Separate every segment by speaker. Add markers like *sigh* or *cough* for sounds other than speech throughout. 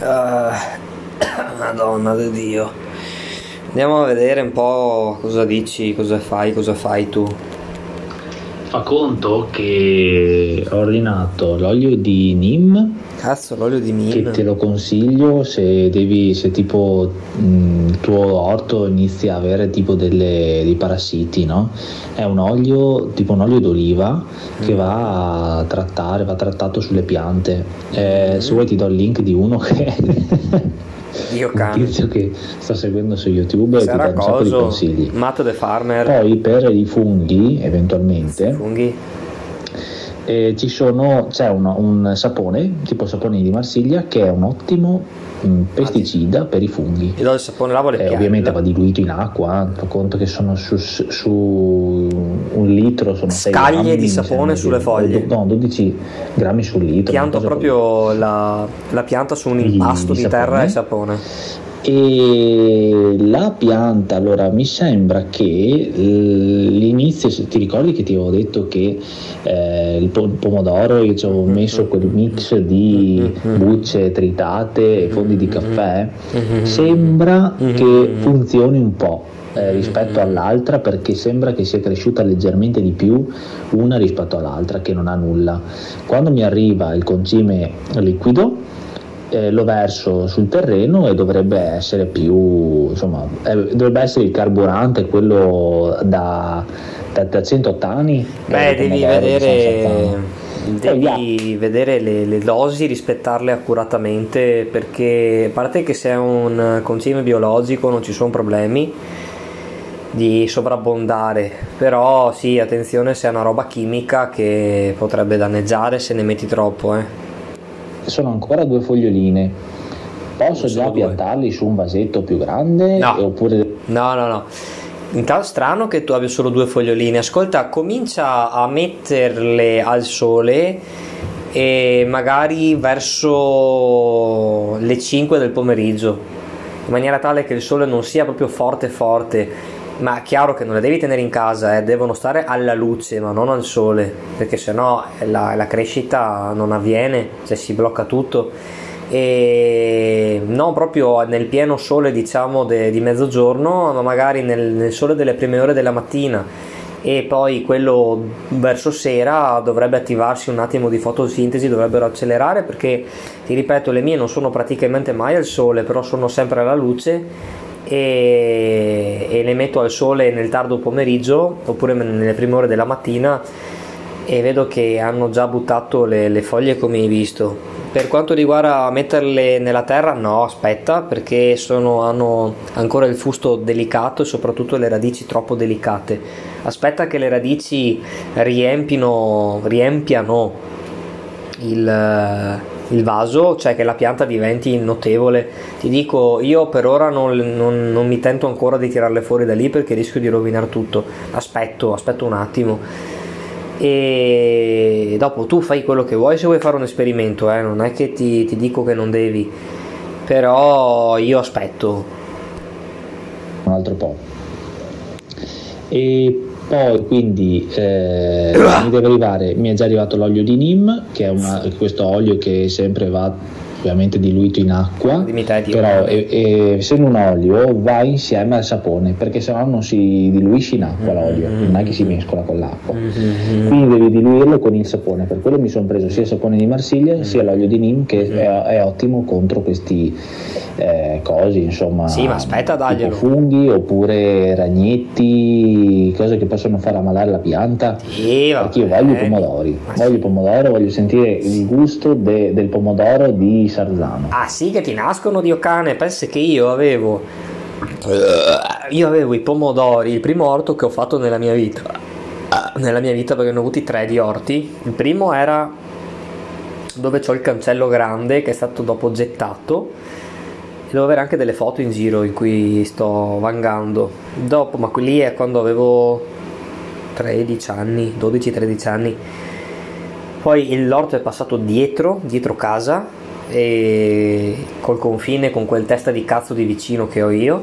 Speaker 1: Uh, *coughs* Madonna di Dio. Andiamo a vedere un po' cosa dici, cosa fai, cosa fai tu.
Speaker 2: Fa conto che ho ordinato l'olio di Nim
Speaker 1: Cazzo, l'olio di
Speaker 2: che
Speaker 1: Mim.
Speaker 2: te lo consiglio se devi se tipo mh, il tuo orto inizia a avere tipo delle, dei parassiti no? è un olio tipo un olio d'oliva che va a trattare va trattato sulle piante Eh, se vuoi ti do il link di uno che *laughs*
Speaker 1: Dio
Speaker 2: un tizio che sto seguendo su youtube e ti dà un sacco di consigli
Speaker 1: Matt the Farmer.
Speaker 2: poi per i funghi eventualmente
Speaker 1: Funghi.
Speaker 2: Eh, ci sono, c'è uno- un sapone, tipo sapone di Marsiglia, che è un ottimo mh, pesticida per i funghi.
Speaker 1: Io do il sapone lavo le
Speaker 2: Eh, ovviamente va diluito in acqua, fa conto che sono su, su un litro, sono 6
Speaker 1: Scaglie
Speaker 2: grammi,
Speaker 1: di sapone sulle
Speaker 2: sì.
Speaker 1: foglie.
Speaker 2: No, 12 grammi sul litro.
Speaker 1: Pianto proprio la, la pianta su un
Speaker 2: Di-
Speaker 1: impasto
Speaker 2: di
Speaker 1: di, terra
Speaker 2: sapone?
Speaker 1: e sapone.
Speaker 2: E la pianta, allora mi sembra che l- l'inizio, se ti ricordi che ti avevo detto che eh, il pomodoro io ci avevo messo quel mix di bucce tritate e fondi di caffè, sembra che funzioni un po'. eh, rispetto all'altra perché sembra che sia cresciuta leggermente di più una rispetto all'altra che non ha nulla quando mi arriva il concime liquido eh, lo verso sul terreno e dovrebbe essere più insomma eh, dovrebbe essere il carburante quello da, da, da 100 ottani
Speaker 1: Beh,
Speaker 2: eh,
Speaker 1: devi vedere,
Speaker 2: 170.
Speaker 1: devi vedere le, le dosi, rispettarle accuratamente perché a parte che se è un concime biologico non ci sono problemi di sovrabbondare, però sì, attenzione se è una roba chimica che potrebbe danneggiare se ne metti troppo, eh.
Speaker 2: Sono ancora due foglioline posso
Speaker 1: Sono
Speaker 2: già
Speaker 1: due.
Speaker 2: piantarli su un vasetto più grande
Speaker 1: No.
Speaker 2: oppure
Speaker 1: No, no, no. Intanto strano che tu abbia solo due foglioline. Ascolta, comincia a metterle al sole e magari verso le 5 del pomeriggio, in maniera tale che il sole non sia proprio forte forte. Ma chiaro che non le devi tenere in casa, eh, devono stare alla luce, ma non al sole, perché sennò la, la crescita non avviene, cioè si blocca tutto. E non proprio nel pieno sole diciamo de- di mezzogiorno ma magari nel, nel sole delle prime ore della mattina. E poi quello verso sera dovrebbe attivarsi un attimo di fotosintesi dovrebbero accelerare perché ti ripeto le mie non sono praticamente mai al sole però sono sempre alla luce e, e le metto al sole nel tardo pomeriggio oppure nelle prime ore della mattina e vedo che hanno già buttato le, le foglie come hai visto. Per quanto riguarda metterle nella terra, no, aspetta, perché sono- hanno ancora il fusto delicato e soprattutto le radici troppo delicate. Aspetta che le radici riempino, riempiano il, il vaso, cioè che la pianta diventi notevole. Ti dico, io per ora non, non- non mi tento ancora di tirarle fuori da lì perché rischio di rovinare tutto. Aspetto, aspetto un attimo e dopo tu fai quello che vuoi se vuoi fare un esperimento, eh, non è che ti, ti dico che non devi, però io aspetto.
Speaker 2: un altro po'. E poi quindi eh, mi deve arrivare, mi è già arrivato l'olio di Nim, che è una- questo olio che sempre va ovviamente diluito in acqua, però e- e essendo un olio va insieme al sapone, perché sennò non si diluisce in acqua l'olio, non è che si mescola con l'acqua. Quindi devi diluirlo con il sapone, per quello mi sono preso sia il sapone di Marsiglia sia l'olio di Nim che è, è ottimo contro questi eh, cosi, insomma,
Speaker 1: Sì, ma aspetta, daglielo.
Speaker 2: funghi oppure ragnetti, cose che possono far ammalare la pianta.
Speaker 1: Sì,
Speaker 2: Perché io voglio i pomodori, voglio
Speaker 1: sì.
Speaker 2: il pomodoro, voglio sentire il gusto de- del pomodoro di Sarzano.
Speaker 1: Ah sì che ti nascono Dio cane, pensi che io avevo io avevo i pomodori, il primo orto che ho fatto nella mia vita. Nella mia vita perché ne ho avuti tre di orti. Il primo era dove c'ho il cancello grande che è stato dopo gettato devo avere anche delle foto in giro in cui sto vangando. Dopo, ma quelli è quando avevo 13 anni, 12-13 anni. Poi l'orto è passato dietro, dietro casa, e col confine con quel testa di cazzo di vicino che ho io.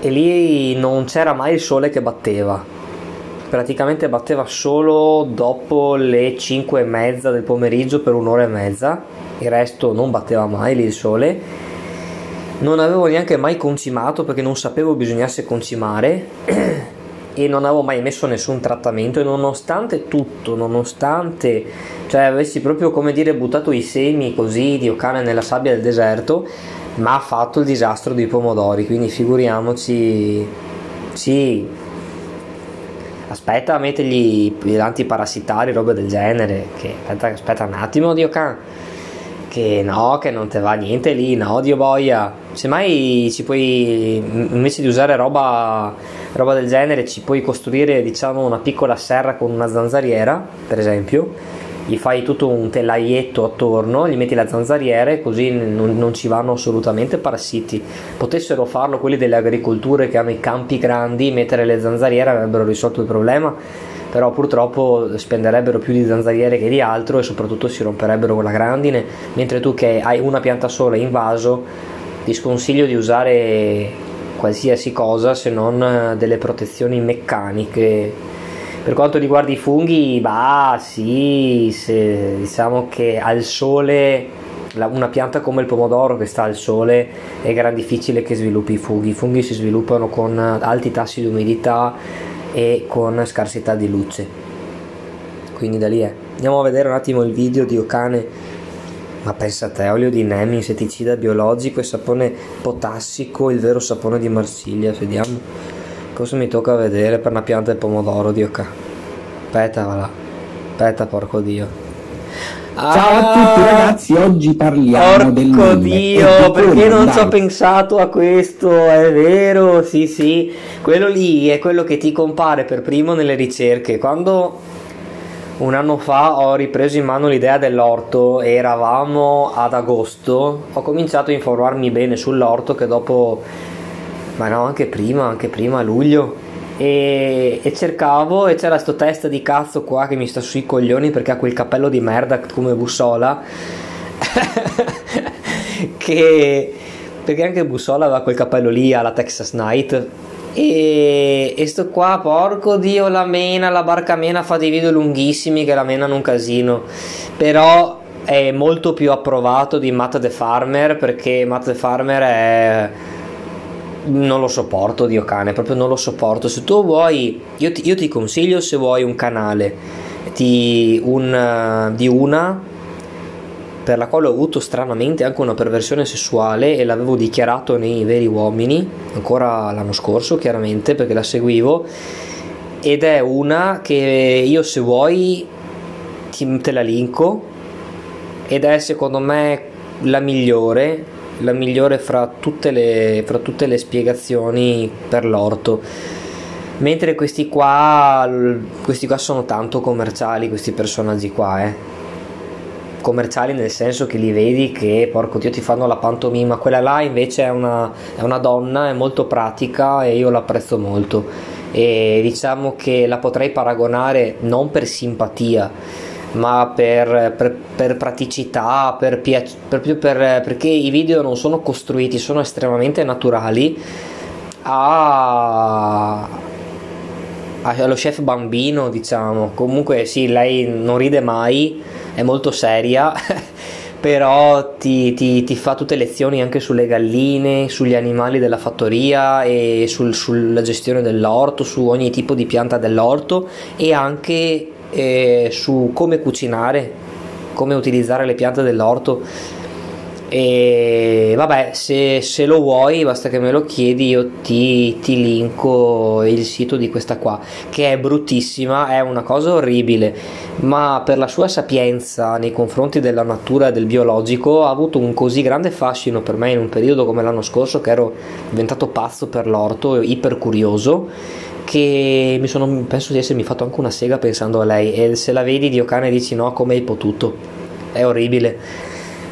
Speaker 1: E lì non c'era mai il sole che batteva. praticamente batteva solo dopo le 5 e mezza del pomeriggio per un'ora e mezza, il resto non batteva mai lì il sole. Non avevo neanche mai concimato perché non sapevo bisognasse concimare *clears throat* e non avevo mai messo nessun trattamento e nonostante tutto, nonostante cioè avessi proprio come dire buttato i semi così di ocane nella sabbia del deserto, ma ha fatto il disastro dei pomodori, quindi figuriamoci. Sì. Aspetta mettergli l'antiparassitari roba del genere che aspetta, aspetta un attimo Dio can che no che non te va niente lì no Dio boia. Semmai ci puoi invece di usare roba, roba del genere ci puoi costruire diciamo una piccola serra con una zanzariera per esempio gli fai tutto un telaietto attorno, gli metti la zanzariera e così non, non, ci vanno assolutamente parassiti. Potessero farlo quelli delle agricolture che hanno i campi grandi, mettere le zanzariere avrebbero risolto il problema, però purtroppo spenderebbero più di zanzariere che di altro e soprattutto si romperebbero con la grandine, mentre tu che hai una pianta sola in vaso ti sconsiglio di usare qualsiasi cosa se non delle protezioni meccaniche per quanto riguarda i funghi, bah sì, se, diciamo che al sole, una pianta come il pomodoro che sta al sole è gran difficile che sviluppi i funghi. I funghi si sviluppano con alti tassi di umidità e con scarsità di luce. Quindi da lì è. Andiamo a vedere un attimo il video di Okane. Ma pensa a te, olio di neem, insetticida biologico e sapone potassico, il vero sapone di Marsiglia. Vediamo cosa mi tocca vedere per una pianta di pomodoro, Dio ca. Va là. Aspetta, porco Dio.
Speaker 2: Ah, Ciao a tutti ragazzi, oggi parliamo del
Speaker 1: Porco Dio, perché non ci ho pensato a questo? È vero, sì sì, quello lì è quello che ti compare per primo nelle ricerche. Quando un anno fa ho ripreso in mano l'idea dell'orto e eravamo ad agosto, ho cominciato a informarmi bene sull'orto che dopo ma no, anche prima, anche prima, a luglio. E, e, cercavo e c'era sto testa di cazzo qua che mi sta sui coglioni perché ha quel cappello di merda come Bussola. *laughs* che perché anche Bussola aveva quel cappello lì alla Texas Night. E, e sto qua, porco dio, la mena, la barca mena fa dei video lunghissimi che la menano un casino. Però è molto più approvato di Matt the Farmer perché Matt the Farmer è non lo sopporto Dio cane, proprio non lo sopporto. Se tu vuoi, io ti, io ti consiglio se vuoi un canale di, un, di una per la quale ho avuto stranamente anche una perversione sessuale e l'avevo dichiarato nei veri uomini, ancora l'anno scorso chiaramente perché la seguivo, ed è una che io se vuoi ti, te la linko ed è secondo me la migliore la migliore fra tutte le, fra tutte le spiegazioni per l'orto. Mentre questi qua questi qua sono tanto commerciali questi personaggi qua eh. Commerciali nel senso che li vedi che porco dio ti fanno la pantomima. Quella là invece è una, è una donna è molto pratica e io l'apprezzo molto. E diciamo che la potrei paragonare non per simpatia ma per, per, per praticità, per, per, perché i video non sono costruiti, sono estremamente naturali. A, allo chef bambino, diciamo. Comunque, sì, lei non ride mai, è molto seria. *laughs* però ti, ti, ti, fa tutte lezioni anche sulle galline, sugli animali della fattoria e sul, sulla gestione dell'orto, su ogni tipo di pianta dell'orto e anche eh, su come cucinare, come utilizzare le piante dell'orto. E vabbè, se, se, lo vuoi, basta che me lo chiedi, io ti, ti linko il sito di questa qua, che è bruttissima, è una cosa orribile, ma per la sua sapienza nei confronti della natura e del biologico ha avuto un così grande fascino per me in un periodo come l'anno scorso che ero diventato pazzo per l'orto, iper curioso che mi sono, penso di essermi fatto anche una sega pensando a lei. E se la vedi Dio cane dici no come hai potuto? È orribile.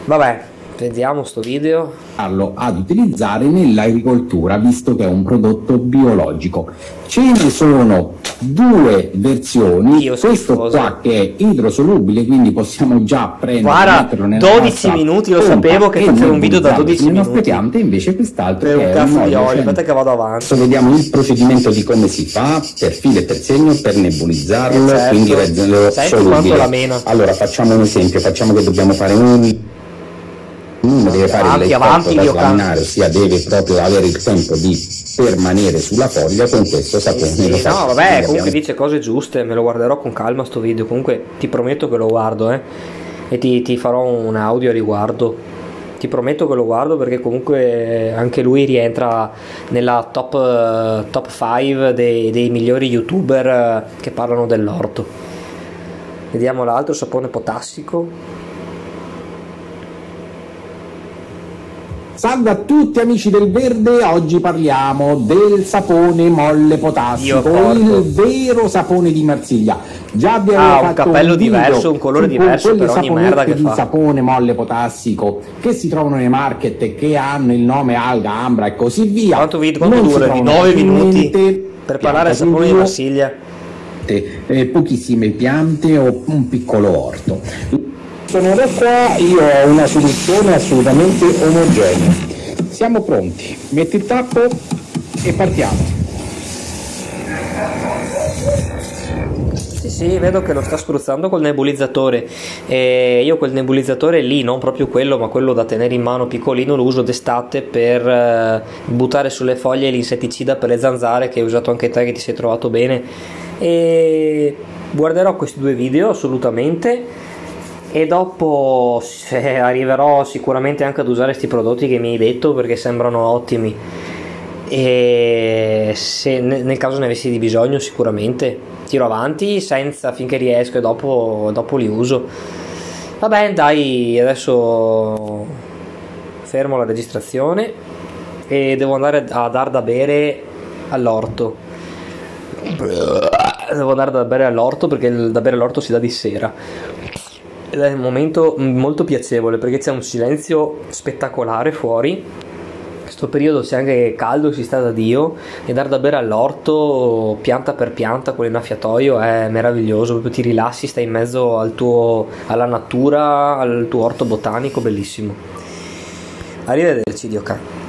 Speaker 1: Vabbè Vediamo sto video.
Speaker 3: Ad utilizzare nell'agricoltura, visto che è un prodotto biologico. Ce ne sono due versioni.
Speaker 1: Dio,
Speaker 3: Questo
Speaker 1: schifoso.
Speaker 3: qua che è idrosolubile, quindi possiamo già prendere
Speaker 1: Guarda,
Speaker 3: metterlo nella
Speaker 1: 12
Speaker 3: nostra
Speaker 1: minuti, lo sapevo che facevo un video da
Speaker 3: nebulizzarlo
Speaker 1: 12
Speaker 3: sulle nostre
Speaker 1: minuti.
Speaker 3: piante, invece quest'altro
Speaker 1: un
Speaker 3: è
Speaker 1: cazzo
Speaker 3: un
Speaker 1: di
Speaker 3: olio cioè-
Speaker 1: aspetta che vado avanti.
Speaker 3: Adesso vediamo il procedimento di come si fa per filo e per segno per nebulizzarlo,
Speaker 1: Eh, certo.
Speaker 3: quindi renderlo solubile. Allora facciamo un esempio, facciamo che dobbiamo fare un deve fare
Speaker 1: Avanti,
Speaker 3: il
Speaker 1: avanti,
Speaker 3: da
Speaker 1: Dio
Speaker 3: slaminare, ossia deve proprio avere il tempo di permanere sulla foglia con questo sapone.
Speaker 1: Sì,
Speaker 3: lo
Speaker 1: no, vabbè, comunque
Speaker 3: abbiamo-
Speaker 1: dice cose giuste, me lo guarderò con calma sto video, comunque ti prometto che lo guardo, eh, e ti, ti farò un audio a riguardo. Ti prometto che lo guardo perché comunque anche lui rientra nella top, top 5 dei, dei migliori youtuber eh, che parlano dell'orto. Vediamo l'altro sapone potassico.
Speaker 3: Salve a tutti amici del verde, oggi parliamo del sapone molle potassico, il vero sapone di Marsiglia. Già abbiamo
Speaker 1: Ah, un
Speaker 3: fatto
Speaker 1: cappello
Speaker 3: video
Speaker 1: diverso, un colore diverso per ogni merda che
Speaker 3: di
Speaker 1: fa.
Speaker 3: sapone molle potassico che si trovano nei market e che hanno il nome alga, ambra e così via.
Speaker 1: Quanto, video, quanto dura? Di
Speaker 3: trovano
Speaker 1: 9 minuti per parlare del sapone di Marsiglia.
Speaker 3: eh, pochissime piante o un piccolo orto. Sono da qua, io ho una soluzione assolutamente omogenea. Siamo pronti, metti il tappo e partiamo.
Speaker 1: Sì, sì, vedo che lo sta spruzzando col nebulizzatore. E io quel nebulizzatore lì, non proprio quello, ma quello da tenere in mano piccolino, lo uso d'estate per eh, buttare sulle foglie l'insetticida per le zanzare che hai usato anche te che ti sei trovato bene. E guarderò questi due video assolutamente. E dopo arriverò sicuramente anche ad usare questi prodotti che mi hai detto perché sembrano ottimi. E se ne- nel caso ne avessi di bisogno, sicuramente tiro avanti senza finché riesco e dopo, dopo li uso. Vabbè, dai, adesso fermo la registrazione e devo andare a dar da bere all'orto. Devo andare da bere all'orto perché da bere all'orto si dà di sera. È un momento molto piacevole perché c'è un silenzio spettacolare fuori. Questo periodo c'è anche caldo, si sta da Dio e dar da bere all'orto pianta per pianta con l'innaffiatoio è meraviglioso, proprio ti rilassi, stai in mezzo al tuo, alla natura, al tuo orto botanico, bellissimo. Arrivederci, Dio ca.